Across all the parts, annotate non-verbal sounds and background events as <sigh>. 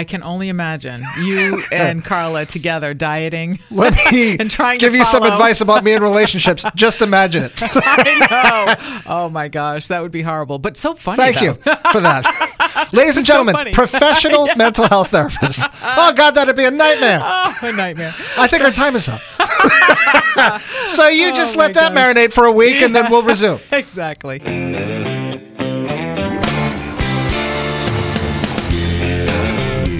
I can only imagine you <laughs> and Carla together dieting Let me <laughs> and trying to give you some advice about me and relationships. <laughs> Just imagine it. I know. Oh my gosh, that would be horrible, but so funny. Thank though. you for that. Ladies and gentlemen, funny. professional mental health therapist. Oh, God, that'd be a nightmare. Oh, a nightmare. I think our time is up. so you just Oh, let that gosh. marinate for a week and then we'll resume. Exactly.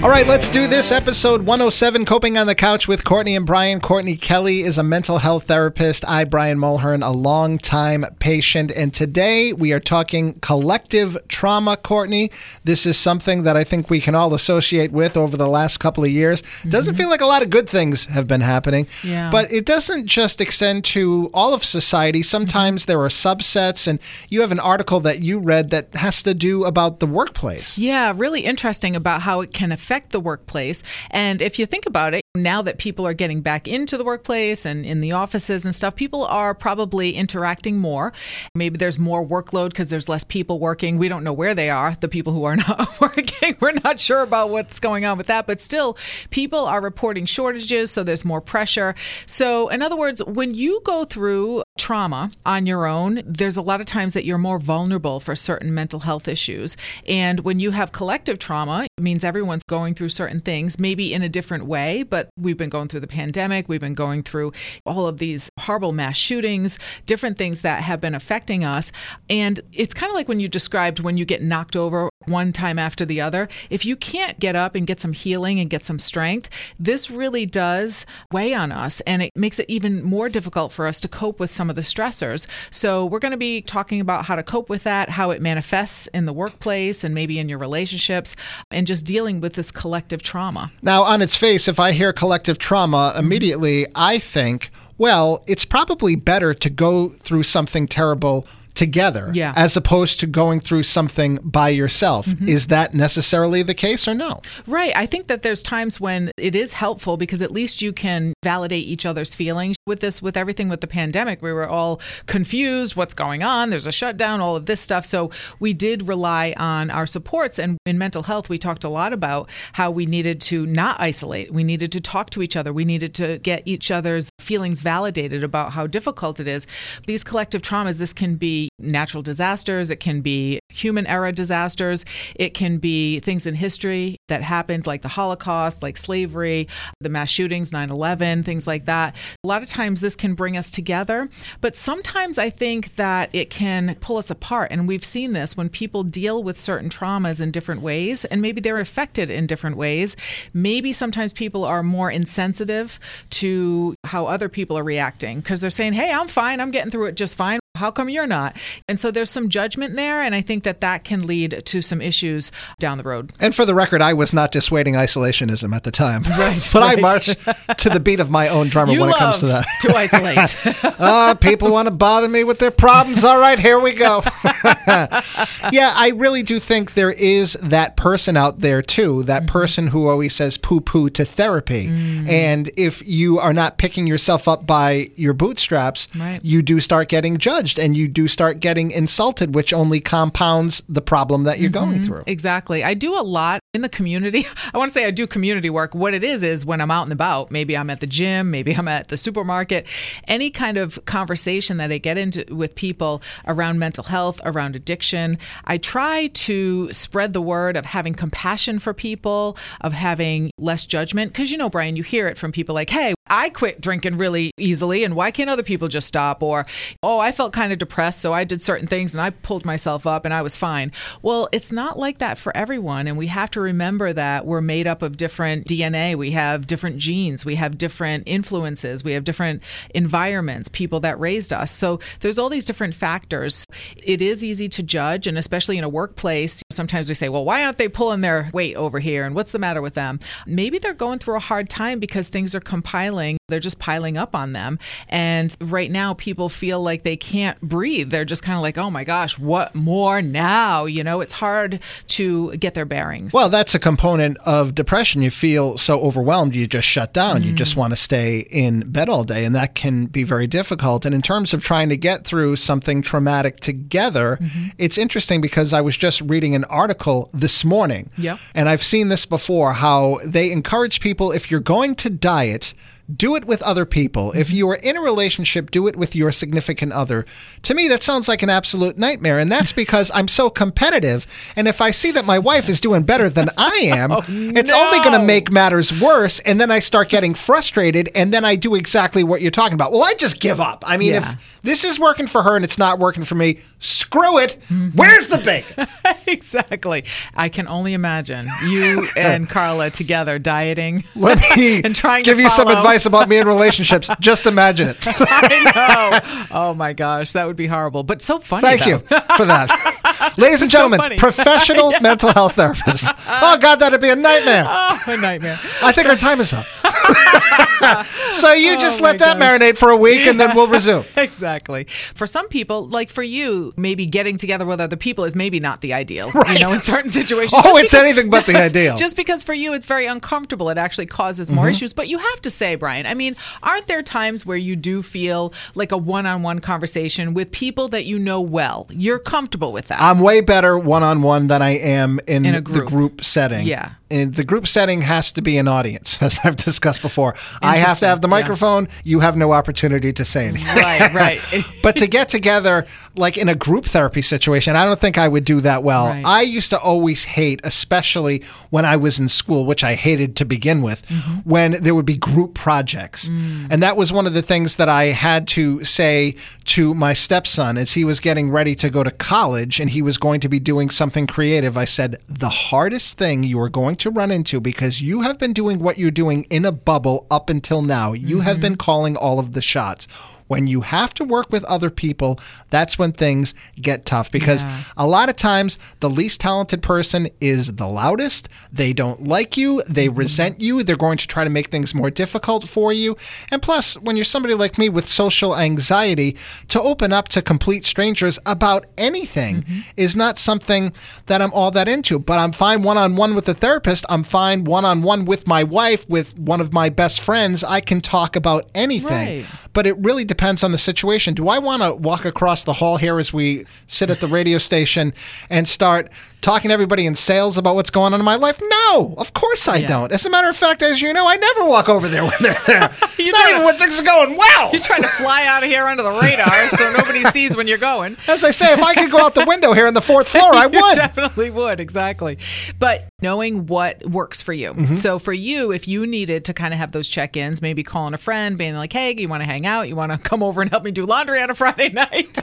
All right, let's do this. Episode 107 Coping on the Couch with Courtney and Brian. Courtney Kelly is a mental health therapist. I, Brian Mulhern, a longtime patient. And today we are talking collective trauma, Courtney. This is something that I think we can all associate with over the last couple of years. Doesn't mm-hmm. feel like a lot of good things have been happening. Yeah. But it doesn't just extend to all of society. Mm-hmm. Sometimes there are subsets. And you have an article that you read that has to do about the workplace. Yeah, really interesting about how it can affect the workplace. And if you think about it, now that people are getting back into the workplace and in the offices and stuff, people are probably interacting more. Maybe there's more workload because there's less people working. We don't know where they are, the people who are <laughs> not working. We're not sure about what's going on with that, but still, people are reporting shortages, so there's more pressure. So, in other words, when you go through trauma on your own, there's a lot of times that you're more vulnerable for certain mental health issues. And when you have collective trauma, it means everyone's going through certain things, maybe in a different way, but we've been going through the pandemic, we've been going through all of these horrible mass shootings, different things that have been affecting us. And it's kind of like when you described when you get knocked over one time after the other. If you can't get up and get some healing and get some strength, this really does weigh on us and it makes it even more difficult for us to cope with some of the stressors. So, we're going to be talking about how to cope with that, how it manifests in the workplace and maybe in your relationships, and just dealing with this collective trauma. Now, on its face, if I hear collective trauma, immediately I think, well, it's probably better to go through something terrible together Yeah. as opposed to going through something by yourself. Mm-hmm. Is that necessarily the case or no? Right. I think that there's times when it is helpful because at least you can validate each other's feelings. With this, with everything with the pandemic, we were all confused. What's going on? There's a shutdown, all of this stuff. So we did rely on our supports. And in mental health, we talked a lot about how we needed to not isolate. We needed to talk to each other. We needed to get each other's feelings validated about how difficult it is. These collective traumas, this can be natural disasters, it can be human era disasters, it can be things in history that happened, like the Holocaust, like slavery, the mass shootings, 9 11, things like that. A lot of times this can bring us together, but sometimes I think that it can pull us apart. And we've seen this when people deal with certain traumas in different ways, and maybe they're affected in different ways. Maybe sometimes people are more insensitive to how other people are reacting because they're saying, Hey, I'm fine, I'm getting through it just fine. How come you're not? And so there's some judgment there, and I think that that can lead to some issues down the road. And for the record, I was not dissuading isolationism at the time. <laughs> Right, but I right. marched to the beat of my own drummer You when it comes to that. to isolate. Ah, <laughs> <laughs> people want to bother me with their problems. All right, here we go. yeah, I really do think there is that person out there too, that Mm-hmm. person who always says poo poo to therapy. Mm. And if you are not picking yourself up by your bootstraps, Right. you do start getting judged and you do start getting insulted, which only compounds the problem that you're going mm-hmm. through. Exactly. I do a lot in the community. <laughs> I want to say I do community work. What it is is when I'm out and about, maybe I'm at the gym, maybe I'm at the supermarket, any kind of conversation that I get into with people around mental health, around addiction, I try to spread the word of having compassion for people, of having less judgment. Because, you know, Brian, you hear it from people like, hey, I quit drinking really easily, and why can't other people just stop? Or, oh, I felt kind of depressed, so I did certain things and I pulled myself up and I was fine. Well, it's not like that for everyone. And we have to remember that we're made up of different DNA. We have different genes, we have different influences, we have different environments, people that raised us. So there's all these different factors. It is easy to judge, and especially in a workplace, sometimes we say, well, why aren't they pulling their weight over here? And what's the matter with them? Maybe they're going through a hard time because things are compiling feeling they're just piling up on them. And right now, people feel like they can't breathe. They're just kind of like, oh my gosh, what more now? You know, it's hard to get their bearings. Well, that's a component of depression. You feel so overwhelmed, you just shut down. Mm. You just want to stay in bed all day, and that can be very difficult. And in terms of trying to get through something traumatic together, mm-hmm. it's interesting because I was just reading an article this morning. Yep. And I've seen this before how they encourage people if you're going to diet, do it with other people. If you are in a relationship, do it with your significant other. To me, that sounds like an absolute nightmare. And that's <laughs> because I'm so competitive. And if I see that my wife is doing better than <laughs> I am, oh, it's no. only going to make matters worse. And then I start getting frustrated. And then I do exactly what you're talking about. Well, I just give up. I mean, yeah. if this is working for her and it's not working for me, screw it. Mm-hmm. Where's the bacon? <laughs> exactly. I can only imagine you and Carla together dieting Let me and trying to give you some advice about me in relationships. Just imagine it. <laughs> I know. Oh my gosh, that would be horrible, but so funny. Thank though. you for that, <laughs> <laughs> ladies and gentlemen. So <laughs> professional yeah. mental health therapist. <laughs> Oh God, that'd be a nightmare. Oh, a nightmare. I think our time is up. so you just oh let that gosh. marinate for a week, and then we'll resume. Exactly. For some people, like for you, maybe getting together with other people is maybe not the ideal. Right. You know, in certain situations. Oh, it's because, anything but the ideal. Just because for you it's very uncomfortable, it actually causes more mm-hmm. issues. But you have to say, Brian Brian. I mean, aren't there times where you do feel like a one on one conversation with people that you know well? You're comfortable with that. I'm way better one on one than I am in, in group. the group setting. Yeah in the group setting has to be an audience, <laughs> as I've discussed before. I have to have the microphone. Yeah. You have no opportunity to say anything. Right, <laughs> right. but to get together, like in a group therapy situation, I don't think I would do that well. Right. I used to always hate, especially when I was in school, which I hated to begin with, mm-hmm. when there would be group projects. Mm. And that was one of the things that I had to say to my stepson as he was getting ready to go to college and he was going to be doing something creative. I said, The hardest thing you are going to run into because you have been doing what you're doing in a bubble up until now. You mm-hmm. have been calling all of the shots when you have to work with other people, that's when things get tough because yeah. a lot of times the least talented person is the loudest. They don't like you, they mm-hmm. resent you, they're going to try to make things more difficult for you. And plus, when you're somebody like me with social anxiety, to open up to complete strangers about anything mm-hmm. is not something that I'm all that into. But I'm fine one on one with a therapist, I'm fine one on one with my wife, with one of my best friends. I can talk about anything. Right. But it really depends depends on the situation. Do I want to walk across the hall here as we sit at the radio station and start talking to everybody in sales about what's going on in my life? No, of course I yeah. don't. As a matter of fact, as you know, I never walk over there when they're there. <laughs> Not even to, when things are going well. You're trying to fly out of here under the radar <laughs> so nobody sees when you're going. As I say, if I could go out the window here on the fourth floor, I <laughs> would. definitely would, exactly. But knowing what works for you. Mm-hmm. So for you, if you needed to kind of have those check-ins, maybe calling a friend, being like, "Hey, you want to hang out? You want to come over and help me do laundry on a Friday <laughs> night?" <laughs>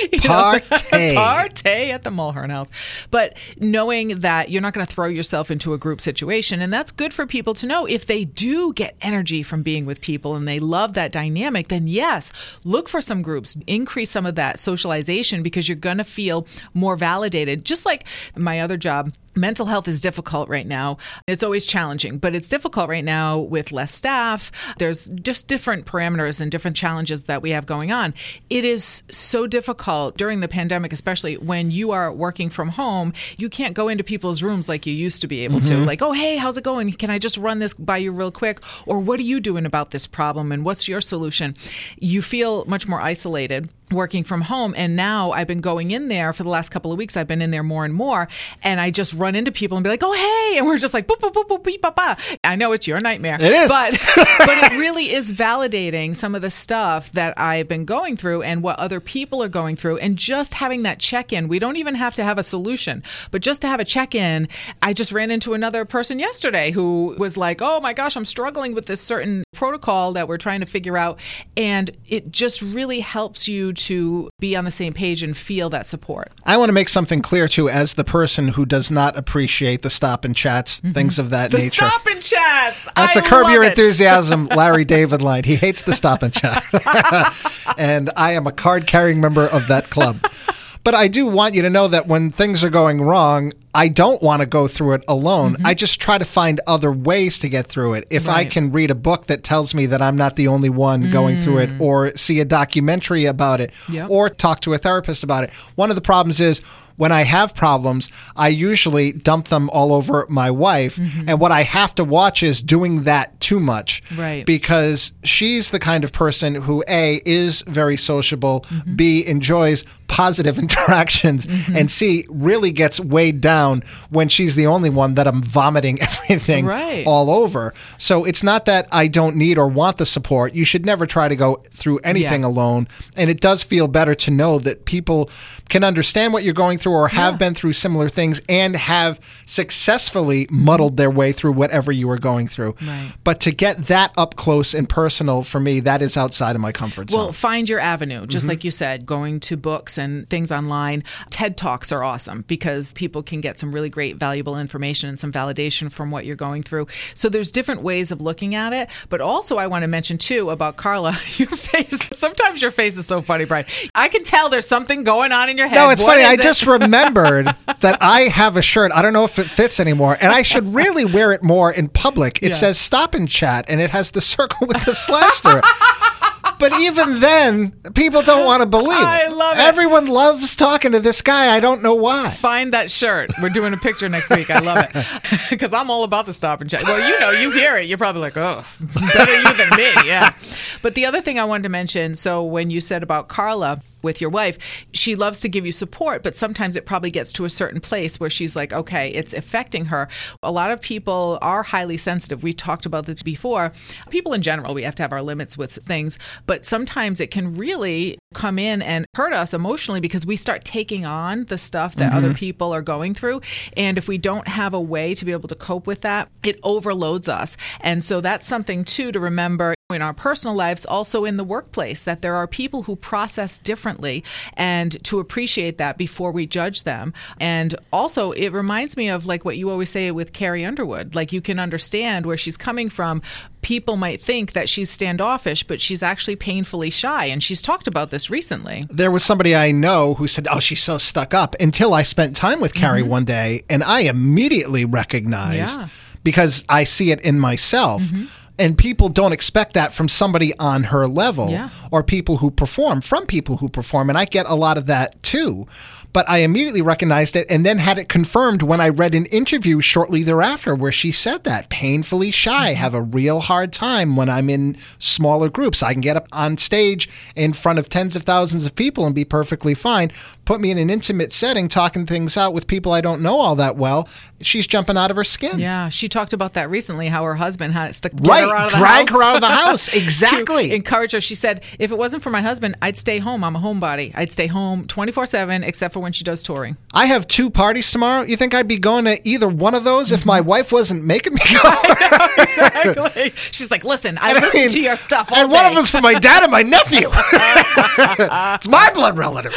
Partay. <laughs> Partay at the Mulhern House. But knowing that you're not going to throw yourself into a group situation, and that's good for people to know. If they do get energy from being with people and they love that dynamic, then yes, look for some groups, increase some of that socialization because you're going to feel more validated. Just like my other job mental health is difficult right now. It's always challenging, but it's difficult right now with less staff. There's just different parameters and different challenges that we have going on. It is so difficult during the pandemic, especially when you are working from home. You can't go into people's rooms like you used to be able mm-hmm. to. Like, oh, hey, how's it going? Can I just run this by you real quick? Or what are you doing about this problem? And what's your solution? You feel much more isolated working from home and now I've been going in there for the last couple of weeks I've been in there more and more and I just run into people and be like oh hey and we're just like boop boop boop boop beep, bah, bah. I know it's your nightmare it is but <laughs> but it really is validating some of the stuff that I've been going through and what other people are going through and just having that check-in we don't even have to have a solution but just to have a check-in I just ran into another person yesterday who was like oh my gosh I'm struggling with this certain protocol that we're trying to figure out and it just really helps you to be on the same page and feel that support. I want to make something clear too, as the person who does not appreciate the stop and chats, mm-hmm. things of that the nature. Stop and chats. That's I a curb your it. enthusiasm, <laughs> Larry David line. He hates the stop and chat, <laughs> and I am a card carrying member of that club. But I do want you to know that when things are going wrong, I don't want to go through it alone. Mm-hmm. I just try to find other ways to get through it. If I can read a book that tells me that I'm not the only one going through it, mm. or see a documentary about it, Yep. or talk to a therapist about it. One of the problems is when I have problems, I usually dump them all over my wife. Mm-hmm. And what I have to watch is doing that too much. Right. Because she's the kind of person who, A, is very sociable, Mm-hmm. B, enjoys positive <laughs> interactions, mm-hmm. and C, really gets weighed down when she's the only one that I'm vomiting <laughs> everything Right. all over. So it's not that I don't need or want the support. You should never try to go through anything Yeah. alone. And it does feel better to know that people can understand what you're going through or have Yeah. been through similar things and have successfully muddled their way through whatever you are going through. Right. But to get that up close and personal for me, that is outside of my comfort zone. Well, find your avenue, just mm-hmm. like you said, going to books and things online. TED Talks are awesome because people can get some really great, valuable information and some validation from what you're going through. So there's different ways of looking at it. But also, I want to mention too about Carla, <laughs> your face. Sometimes your face is so funny, Brian. I can tell there's something going on in your head. No, it's What funny. I it? just remembered <laughs> that I have a shirt. I don't know if it fits anymore, and I should really wear it more in public. It Yeah. says "Stop and Chat," and it has the circle with the slash through it. But even then, people don't want to believe it. I love it. Everyone loves talking to this guy. I don't know why. Find that shirt. We're doing a picture next week. I love it <laughs> because I'm all about the stop and check. Well, you know, you hear it, you're probably like, oh, better you than me. Yeah. But the other thing I wanted to mention so when you said about Carla, with your wife, she loves to give you support, but sometimes it probably gets to a certain place where she's like, okay, it's affecting her. A lot of people are highly sensitive. We talked about this before. People in general, we have to have our limits with things, but sometimes it can really come in and hurt us emotionally because we start taking on the stuff that other mm-hmm. people are going through. And if we don't have a way to be able to cope with that, it overloads us. And so that's something too to remember in our personal lives, also in the workplace, that there are people who process differently and to appreciate that before we judge them. And also, it reminds me of like what you always say with Carrie Underwood like you can understand where she's coming from. People might think that she's standoffish, but she's actually painfully shy. And she's talked about this recently. There was somebody I know who said, "Oh, she's so stuck up." Until I spent time with Carrie mm-hmm. one day, and I immediately recognized Yeah. because I see it in myself. Mm-hmm. And people don't expect that from somebody on her level Yeah. or people who perform, from people who perform. And I get a lot of that too. But I immediately recognized it and then had it confirmed when I read an interview shortly thereafter where she said that painfully shy, mm-hmm. have a real hard time when I'm in smaller groups. I can get up on stage in front of tens of thousands of people and be perfectly fine. Put me in an intimate setting, talking things out with people I don't know all that well. She's jumping out of her skin. Yeah, she talked about that recently. How her husband had to Right, her out drag house. her out of the <laughs> house. Exactly. encourage her. She said, "If it wasn't for my husband, I'd stay home. I'm a homebody. I'd stay home 24 seven, except for when she does touring." I have two parties tomorrow. You think I'd be going to either one of those if Mm-hmm. my wife wasn't making me <laughs> go? exactly. She's like, "Listen, I, I listen mean, to your stuff and one of them's for my dad and my nephew. <laughs> it's my blood relatives.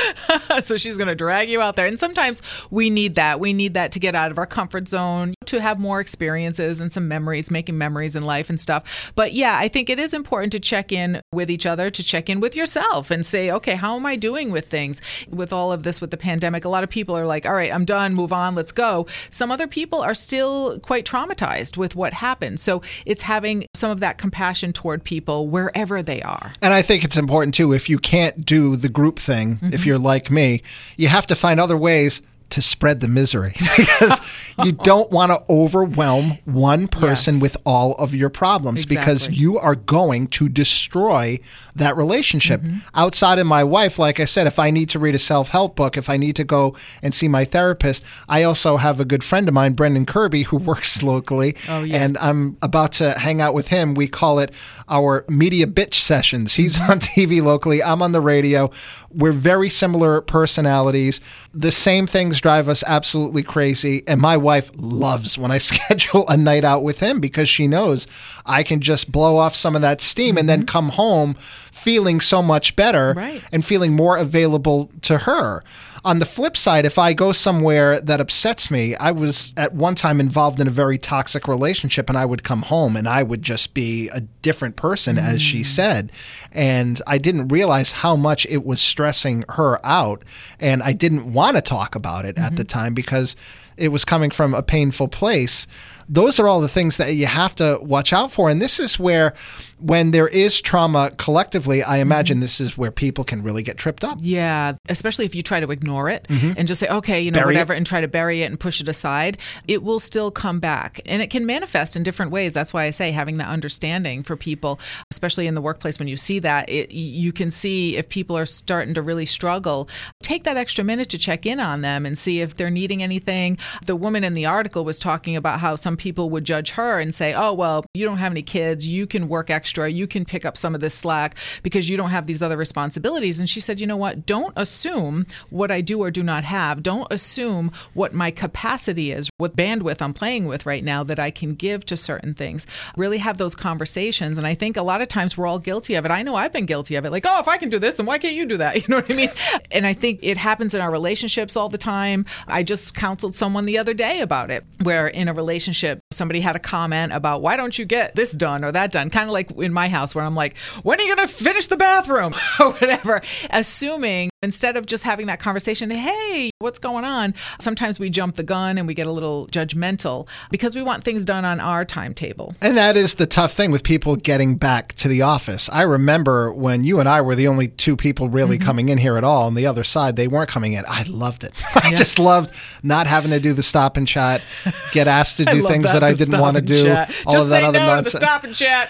so she's going to drag you out there. And sometimes we need that. We need that to get out of our comfort zone, to have more experiences and some memories, making memories in life and stuff. But yeah, I think it is important to check in with each other, to check in with yourself and say, okay, how am I doing with things? With all of this, with the pandemic, a lot of people are like, all right, I'm done, move on, let's go. Some other people are still quite traumatized with what happened. So it's having some of that compassion toward people wherever they are. And I think it's important too, if you can't do the group thing, Mm-hmm. if you're like me, you have to find other ways to spread the misery <laughs> because you don't want to overwhelm one person Yes. with all of your problems because you are going to destroy that relationship. Mm-hmm. Outside of my wife, like I said, if I need to read a self help book, if I need to go and see my therapist, I also have a good friend of mine, Brendan Kirby, who <laughs> works locally. Oh, yeah. And I'm about to hang out with him. We call it our media bitch sessions. He's on <laughs> TV locally, I'm on the radio. We're very similar personalities. The same things drive us absolutely crazy. And my wife loves when I <laughs> schedule a night out with him because she knows I can just blow off some of that steam and then mm-hmm. come home feeling so much better Right. and feeling more available to her. On the flip side, if I go somewhere that upsets me, I was at one time involved in a very toxic relationship and I would come home and I would just be a different person, as she mm. said. And I didn't realize how much it was stressing stressing her out. And I didn't want to talk about it at the mm-hmm. time because it was coming from a painful place. Those are all the things that you have to watch out for. And this is where, when there is trauma collectively, I mm-hmm. imagine this is where people can really get tripped up. Yeah, especially if you try to ignore it mm-hmm. and just say, okay, you know, Bury it. whatever, and try to bury it and push it aside, it will still come back. And it can manifest in different ways. That's why I say having that understanding for people, especially in the workplace, when you see that, it, you can see if people are starting to really struggle. Take that extra minute to check in on them and see if they're needing anything. The woman in the article was talking about how some people would judge her and say, oh, well, you don't have any kids. You can work extra. You can pick up some of this slack because you don't have these other responsibilities. And she said, you know what? Don't assume what I do or do not have. Don't assume what my capacity is, what bandwidth I'm playing with right now that I can give to certain things. Really have those conversations. And I think a lot of times we're all guilty of it. I know I've been guilty of it. Like, oh, if I can do this, then why can't you do that? <laughs> You know what I mean? And I think it happens in our relationships all the time. I just counseled someone the other day about it, where in a relationship, relationship somebody had a comment about, why don't you get this done or that done? Kind of like in my house, where I'm like, when are you going to finish the bathroom <laughs> or whatever? Assuming instead of just having that conversation, hey, what's going on? Sometimes we jump the gun and we get a little judgmental because we want things done on our timetable. And that is the tough thing with people getting back to the office. I remember when you and I were the only two people really Mm-hmm. coming in here at all. On the other side, they weren't coming in. I loved it. <laughs> I just loved not having to do the stop and chat, get asked to <laughs> do things that, I didn't want to do, chat. all Just of that say other no nonsense. stop and chat.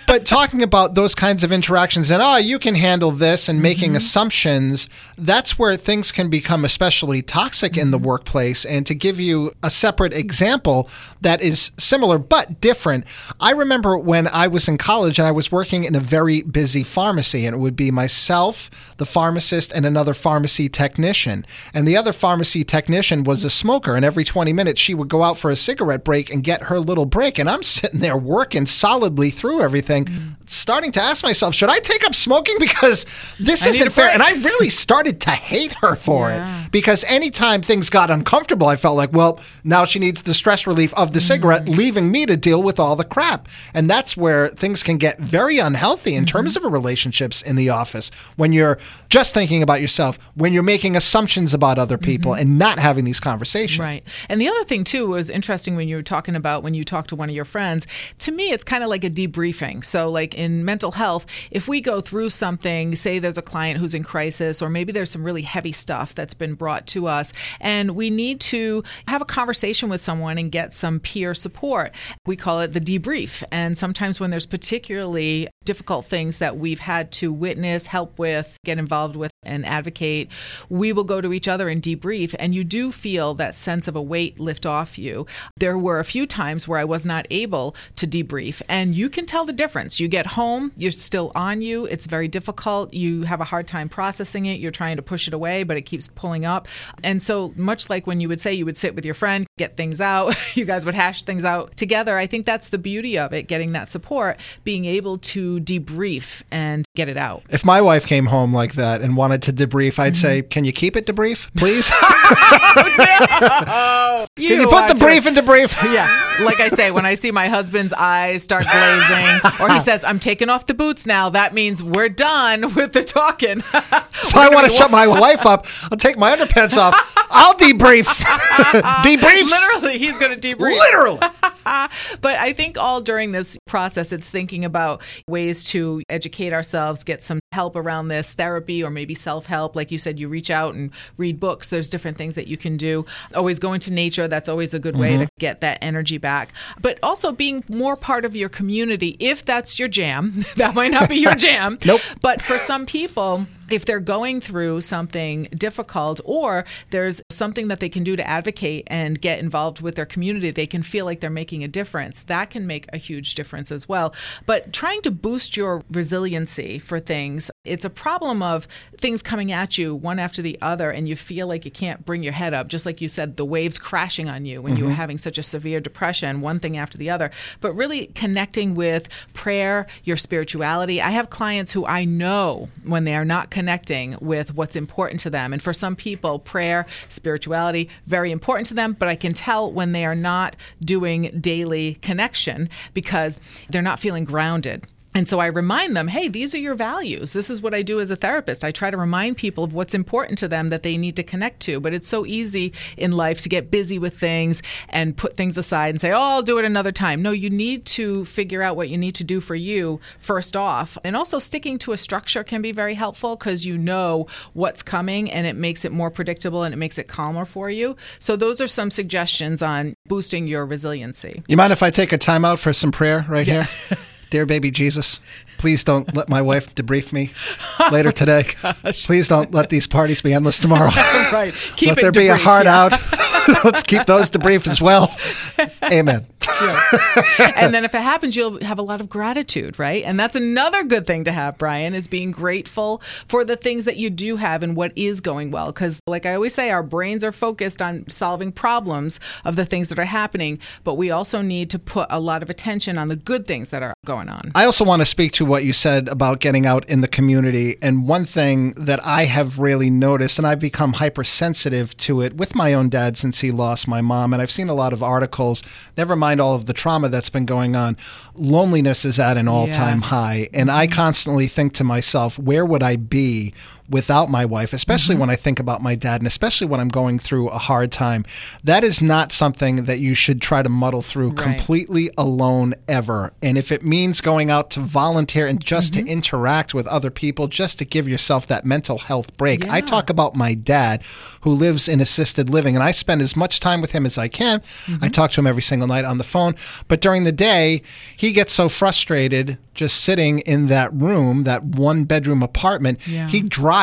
<laughs> but talking about those kinds of interactions and oh you can handle this and making Mm-hmm. assumptions that's where things can become especially toxic in the Mm-hmm. workplace and to give you a separate example that is similar but different i remember when i was in college and i was working in a very busy pharmacy and it would be myself the pharmacist and another pharmacy technician and the other pharmacy technician was a smoker and every 20 minutes she would go out for a cigarette break and get her little break and i'm sitting there working solidly through everything starting to ask myself should i take up smoking? Because this I isn't fair. and i really started to hate her for Yeah. it because anytime things got uncomfortable i felt like well now she needs the stress relief of the cigarette mm. leaving me to deal with all the crap. And that's where things can get very unhealthy in terms mm-hmm. of relationships in the office. When you're just thinking about yourself when you're making assumptions about other people mm-hmm. and not having these conversations. Right. And the other thing, too, was interesting when you were talking about when you talk to one of your friends. To me, it's kind of like a debriefing. So, like in mental health, if we go through something, say there's a client who's in crisis, or maybe there's some really heavy stuff that's been brought to us, and we need to have a conversation with someone and get some peer support. We call it the debrief. And sometimes when there's particularly difficult things that we've had to witness, help with, get involved with, and advocate, we will go to each other and debrief. And you do feel that sense of a weight lift off you. There were a few times where I was not able to debrief, and you can tell the difference. You get home, you're still on you, it's very difficult. You have a hard time processing it, you're trying to push it away, but it keeps pulling up. And so, much like when you would say you would sit with your friend, get things out, <laughs> you guys would hash things out together. I think that's the beauty of it, getting that support, being able to debrief and get it out. if my wife came home like that and wanted to debrief, I'd say, Mm-hmm. "Can you keep it debrief, <laughs> please? <laughs> You Can you put the brief debrief in debrief?" Yeah. Like I say, when I see my husband's eyes start glazing, or he says, I'm taking off the boots now, that means we're done with the talking. <laughs> If I want to shut my wife up, I'll take my underpants off. I'll debrief. debrief. Literally, he's going to debrief. Literally. But I think all during this process, it's thinking about ways to educate ourselves, get some help around this therapy or maybe self help. Like you said, you reach out and read books. There's different things that you can do. Always going to nature, that's always a good way mm-hmm. to get that energy back. But also being more part of your community, if that's your jam. <laughs> that might not be your <laughs> jam. Nope. But for some people, if they're going through something difficult or there's something that they can do to advocate and get involved with their community, they can feel like they're making a difference. That can make a huge difference as well. But trying to boost your resiliency for things, it's a problem of things coming at you one after the other, and you feel like you can't bring your head up. Just like you said, the waves crashing on you when you were mm-hmm. having such a severe depression, one thing after the other. But really connecting with prayer, your spirituality. I have clients who I know when they are not connecting with what's important to them. And for some people, prayer, spirituality, very important to them, but I can tell when they are not doing daily connection because they're not feeling grounded. And so I remind them, hey, these are your values. This is what I do as a therapist. I try to remind people of what's important to them that they need to connect to. But it's so easy in life to get busy with things and put things aside and say, oh, I'll do it another time. No, you need to figure out what you need to do for you first off. And also, sticking to a structure can be very helpful because you know what's coming and it makes it more predictable and it makes it calmer for you. So, those are some suggestions on boosting your resiliency. You mind if I take a timeout for some prayer right yeah. here? <laughs> Dear baby Jesus, please don't let my wife debrief me later today. <laughs> please don't let these parties be endless tomorrow. <laughs> right. Keep let there debrief, be a heart yeah. out. <laughs> <laughs> Let's keep those debriefed as well. Amen. and then if it happens, you'll have a lot of gratitude, right? And that's another good thing to have, Brian, is being grateful for the things that you do have and what is going well. Because, like I always say, our brains are focused on solving problems of the things that are happening, but we also need to put a lot of attention on the good things that are going on. I also want to speak to what you said about getting out in the community. And one thing that I have really noticed, and I've become hypersensitive to it with my own dad since he lost my mom, and I've seen a lot of articles, never mind all of the trauma that's been going on. Loneliness is at an all time yes. high. And I mm-hmm. constantly think to myself, where would I be without my wife, especially mm-hmm. when I think about my dad and especially when I'm going through a hard time. That is not something that you should try to muddle through right. completely alone ever. And if it means going out to volunteer and just mm-hmm. to interact with other people, just to give yourself that mental health break. Yeah. I talk about my dad who lives in assisted living and I spend as much time with him as I can. Mm-hmm. I talk to him every single night on the phone, but during the day, he gets so frustrated just sitting in that room, that one bedroom apartment. Yeah. He drives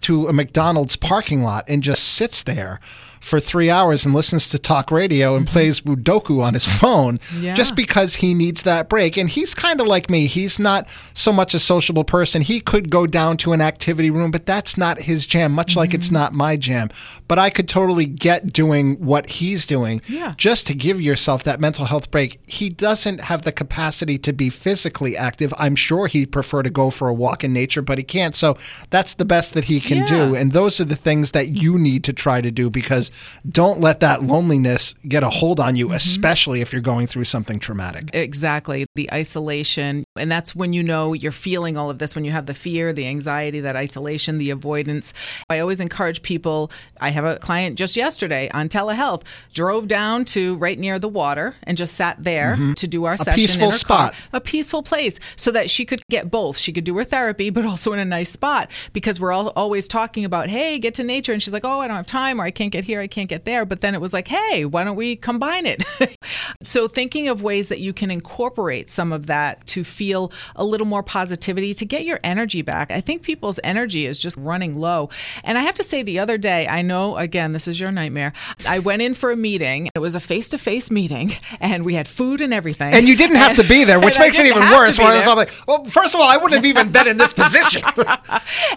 to a McDonald's parking lot and just sits there for three hours and listens to talk radio and mm-hmm. plays Sudoku on his phone yeah. just because he needs that break. And he's kind of like me. He's not so much a sociable person. He could go down to an activity room, but that's not his jam, much mm-hmm. like it's mm-hmm. not my jam. But I could totally get doing what he's doing yeah. just to give yourself that mental health break. He doesn't have the capacity to be physically active. I'm sure he'd prefer to go for a walk in nature, but he can't. So that's the best that he can yeah. do. And those are the things that you need to try to do because don't let that loneliness get a hold on you, mm-hmm. especially if you're going through something traumatic. Exactly. The isolation. And that's when you know you're feeling all of this, when you have the fear, the anxiety, that isolation, the avoidance. I always encourage people. I have a client just yesterday on telehealth, drove down to right near the water and just sat there mm-hmm. to do our a session. Peaceful spot. Car, a peaceful place so that she could get both. She could do her therapy, but <laughs> also in a nice spot because we're all always talking about, hey, get to nature. And she's like, oh, I don't have time or I can't get here. I can't get there. But then it was like, hey, why don't we combine it? <laughs> so thinking of ways that you can incorporate some of that to feel a little more positivity, to get your energy back. I think people's energy is just running low. And I have to say, the other day, I know, again, this is your nightmare. I went in for a meeting. It was a face to face meeting, and we had food and everything. And you didn't have and, to be there, <laughs> which makes it even worse. Where I was like, well, first of all, I wouldn't have even been in this <laughs> position.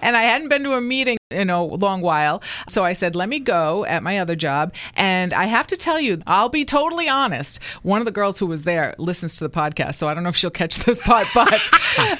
and I hadn't been to a meeting in a long while. So I said, let me go at my other job. And I have to tell you, I'll be totally honest. One of the girls who was there listens to the podcast, so I don't know if she'll catch this part, <laughs> but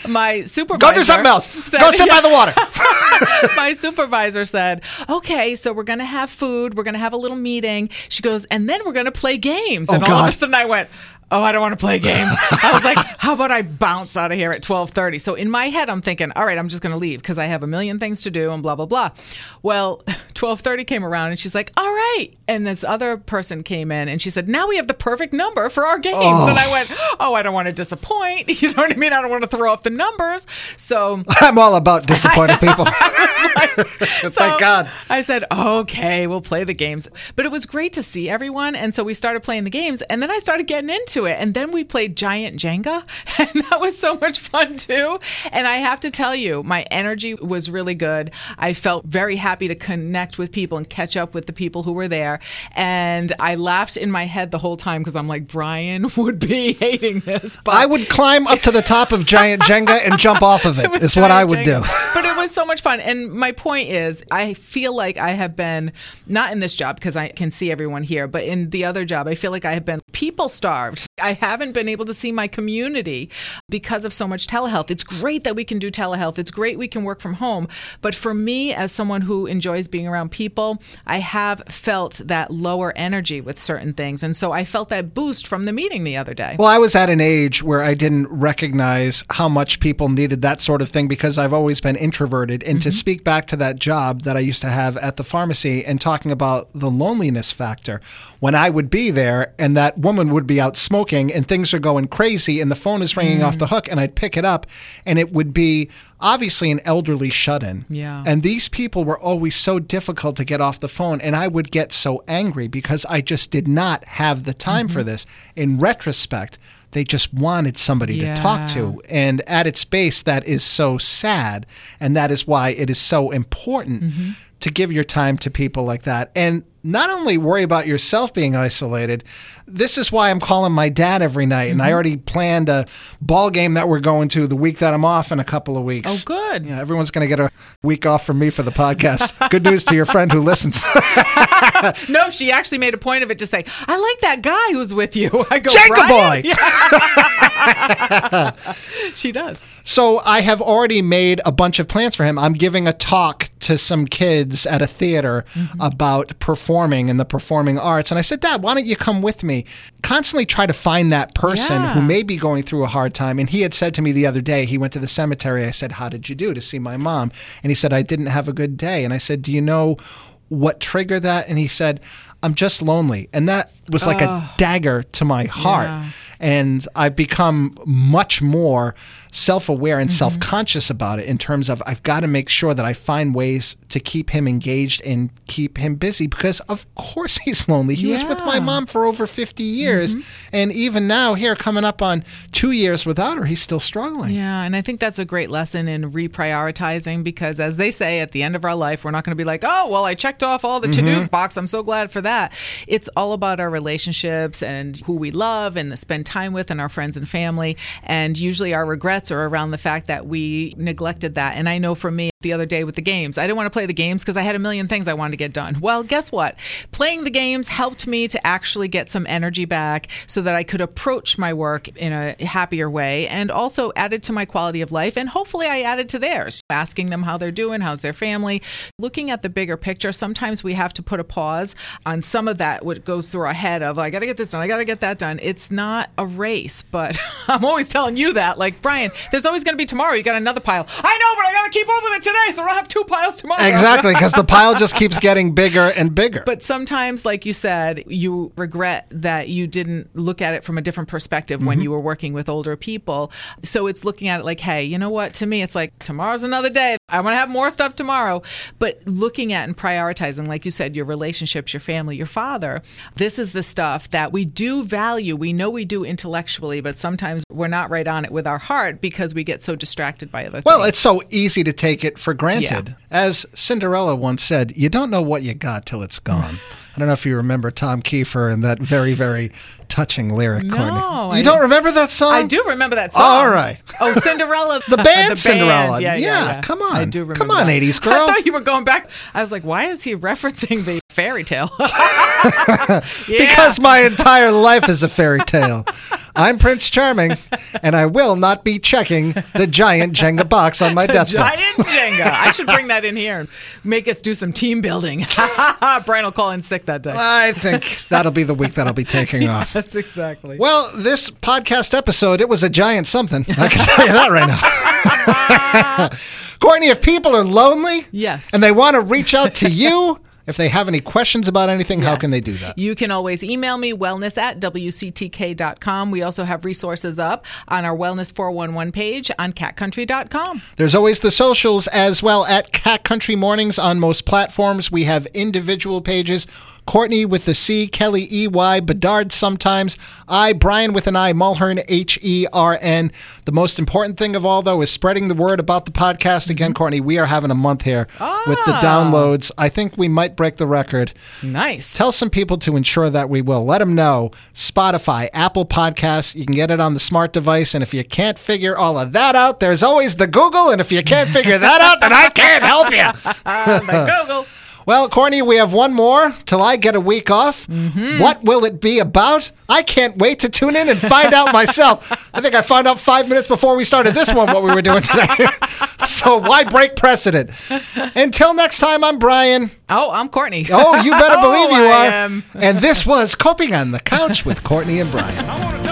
my supervisor. Go do something else. Said, <laughs> go sit yeah. by the water. <laughs> my supervisor said, okay, so we're going to have food. We're going to have a little meeting. She goes, and then we're going to play games. Oh, and all God. of a sudden I went, oh i don't want to play games. <laughs> I was like how about i bounce out of here at 12.30 so in my head i'm thinking all right i'm just going to leave because i have a million things to do and blah blah blah. Well <laughs> 12.30 came around and she's like all right. And this other person came in and she said now we have the perfect number for our games. Oh. and i oh. went oh i don't want to disappoint. <laughs> You know what i mean? I don't want to throw off the numbers. So i'm all about disappointing people. Like, so thank god. I said okay we'll play the games. But it was great to see everyone. And so we started playing the games. And then i started getting into into it. And then we played Giant Jenga, <laughs> and that was so much fun too. And I have to tell you, my energy was really good. I felt very happy to connect with people and catch up with the people who were there. And I laughed in my head the whole time because I'm like, Brian <laughs> would be hating this. But I would climb up to the top of Giant Jenga and jump off of <laughs> it, it is what I would Jenga. do. But it was so much fun. And my point is, I feel like I have been, not in this job because I can see everyone here, but in the other job, I feel like I have been people starved I haven't been able to see my community because of so much telehealth. It's great that we can do telehealth. It's great we can work from home. But for me, as someone who enjoys being around people, I have felt that lower energy with certain things. And so I felt that boost from the meeting the other day. Well, I was at an age where I didn't recognize how much people needed that sort of thing because I've always been introverted. And to mm-hmm. speak back to that job that I used to have at the pharmacy and talking about the loneliness factor, when I would be there and that woman would be out smoking and things are going crazy and the phone is ringing off the mm. hook and I'd pick it up and it would be obviously an elderly shut in. Yeah. And these people were always so difficult to get off the phone and I would get so angry because I just did not have the time for mm-hmm. this. In retrospect, they just wanted somebody to talk to. And at its base, that is so sad. And that is why it is so important mm-hmm. to give your time to people like that. And not only worry about yourself being isolated, this is why I'm calling my dad every night. And I already planned a ball game that we're going to the week that I'm off in a couple of weeks. Oh, good. Yeah, everyone's going to get a week off from me for the podcast. <laughs> Good news to your friend who listens. <laughs> No, she actually made a point of it to say, I like that guy who's with you. <laughs> I go, Jenga boy. Yeah. she does. So I have already made a bunch of plans for him. I'm giving a talk to some kids at a theater Mm-hmm. about performing and the performing arts. And I said, Dad, why don't you come with me? Constantly try to find that person Yeah. who may be going through a hard time. And he had said to me the other day, he went to the cemetery. I said, How did you do to see my mom? And he said, I didn't have a good day. And I said, Do you know what triggered that? And he said, I'm just lonely. And that was like a dagger to my heart. Yeah. And I've become much more self aware Mm-hmm. and self conscious about it in terms of I've got to make sure that I find ways to keep him engaged and keep him busy because, of course, <laughs> he's lonely. He was with my Mm-hmm. mom for over 50 years. And even now, here, coming up on two years without her, he's still struggling. Yeah, and I think that's a great lesson in reprioritizing because, as they say, at the end of our life, we're not going to be like, oh, well, I checked off all the to do box. I'm so glad for that. It's all about our relationships and who we love and the spend time with and our friends and family. And usually our regrets are around the fact that we neglected that. And I know for me, the other day with the games, I didn't want to play the games because I had a million things I wanted to get done. Well, guess what? Playing the games helped me to actually get some energy back so that I could approach my work in a happier way and also added to my quality of life. And hopefully, I added to theirs, asking them how they're doing, how's their family. Looking at the bigger picture, sometimes we have to put a pause on some of that, what goes through our head of, I got to get this done, I got to get that done. It's not a race, but <laughs> I'm always telling you that. Like, Brian, there's always going to be tomorrow. You got another pile. I know, but I got to keep up with it today so I don't have two piles tomorrow. Exactly, because the pile just <laughs> keeps getting bigger and bigger. But sometimes, like you said, you regret that you didn't look at it from a different perspective when mm-hmm. you were working with older people. So it's looking at it like, hey, you know what? To me, it's like tomorrow's another day. I want to have more stuff tomorrow. But looking at and prioritizing, like you said, your relationships, your family, your father, this is the stuff that we do value. We know we do intellectually, but sometimes we're not right on it with our heart because we get so distracted by other Well, things. it's so easy to take it for granted. Yeah. As Cinderella once said, you don't know what you got till it's gone. <laughs> I don't know if you remember Tom Keifer and that very, very touching lyric, No, Courtney. I- You don't remember that song? I do remember that song. All right. Oh, <laughs> Cinderella. The <laughs> band Cinderella. Yeah, yeah, Yeah, yeah. come on. I do remember. Come on, that. 80s I thought you were going back. I was like, why is he referencing the fairy tale? <laughs> <laughs> Yeah. Because my entire life is a fairy tale. I'm Prince Charming, and I will not be checking the giant Jenga box on my deathbed. Giant <laughs> Jenga. I should bring that in here and make us do some team building. Brian will call in sick that day. I think that'll be the week that I'll be taking off. That's exactly. Well, this podcast episode, it was a giant something. I can tell you that right now. Courtney, if people are lonely Yes. and they want to reach out to you, if they have any questions about anything, how can they do that? You can always email me, wellness at WCTK.com. We also have resources up on our Wellness 411 page on catcountry.com. There's always the socials as well at Cat Country Mornings on most platforms. We have individual pages. Courtney with the C, Kelly E Y, Bedard sometimes. I, Brian with an I, Mulhern H E R N. The most important thing of all, though, is spreading the word about the podcast. Again, Courtney, we are having a month here with the Ah. downloads. I think we might break the record. Nice. Tell some people to ensure that we will. Let them know. Spotify, Apple Podcasts, you can get it on the smart device. And if you can't figure all of that out, there's always the Google. And if you can't figure that out, then I can't help you. <laughs> the Google. <laughs> Well, Courtney, we have one more till I get a week off. Mm-hmm. What will it be about? I can't wait to tune in and find out myself. <laughs> I think I found out five minutes before we started this one what we were doing today. <laughs> so why break precedent? Until next time, I'm Brian. Oh, I'm Courtney. Oh, you better <laughs> believe Oh, you I are. am. And this was Coping on the Couch with Courtney and Brian.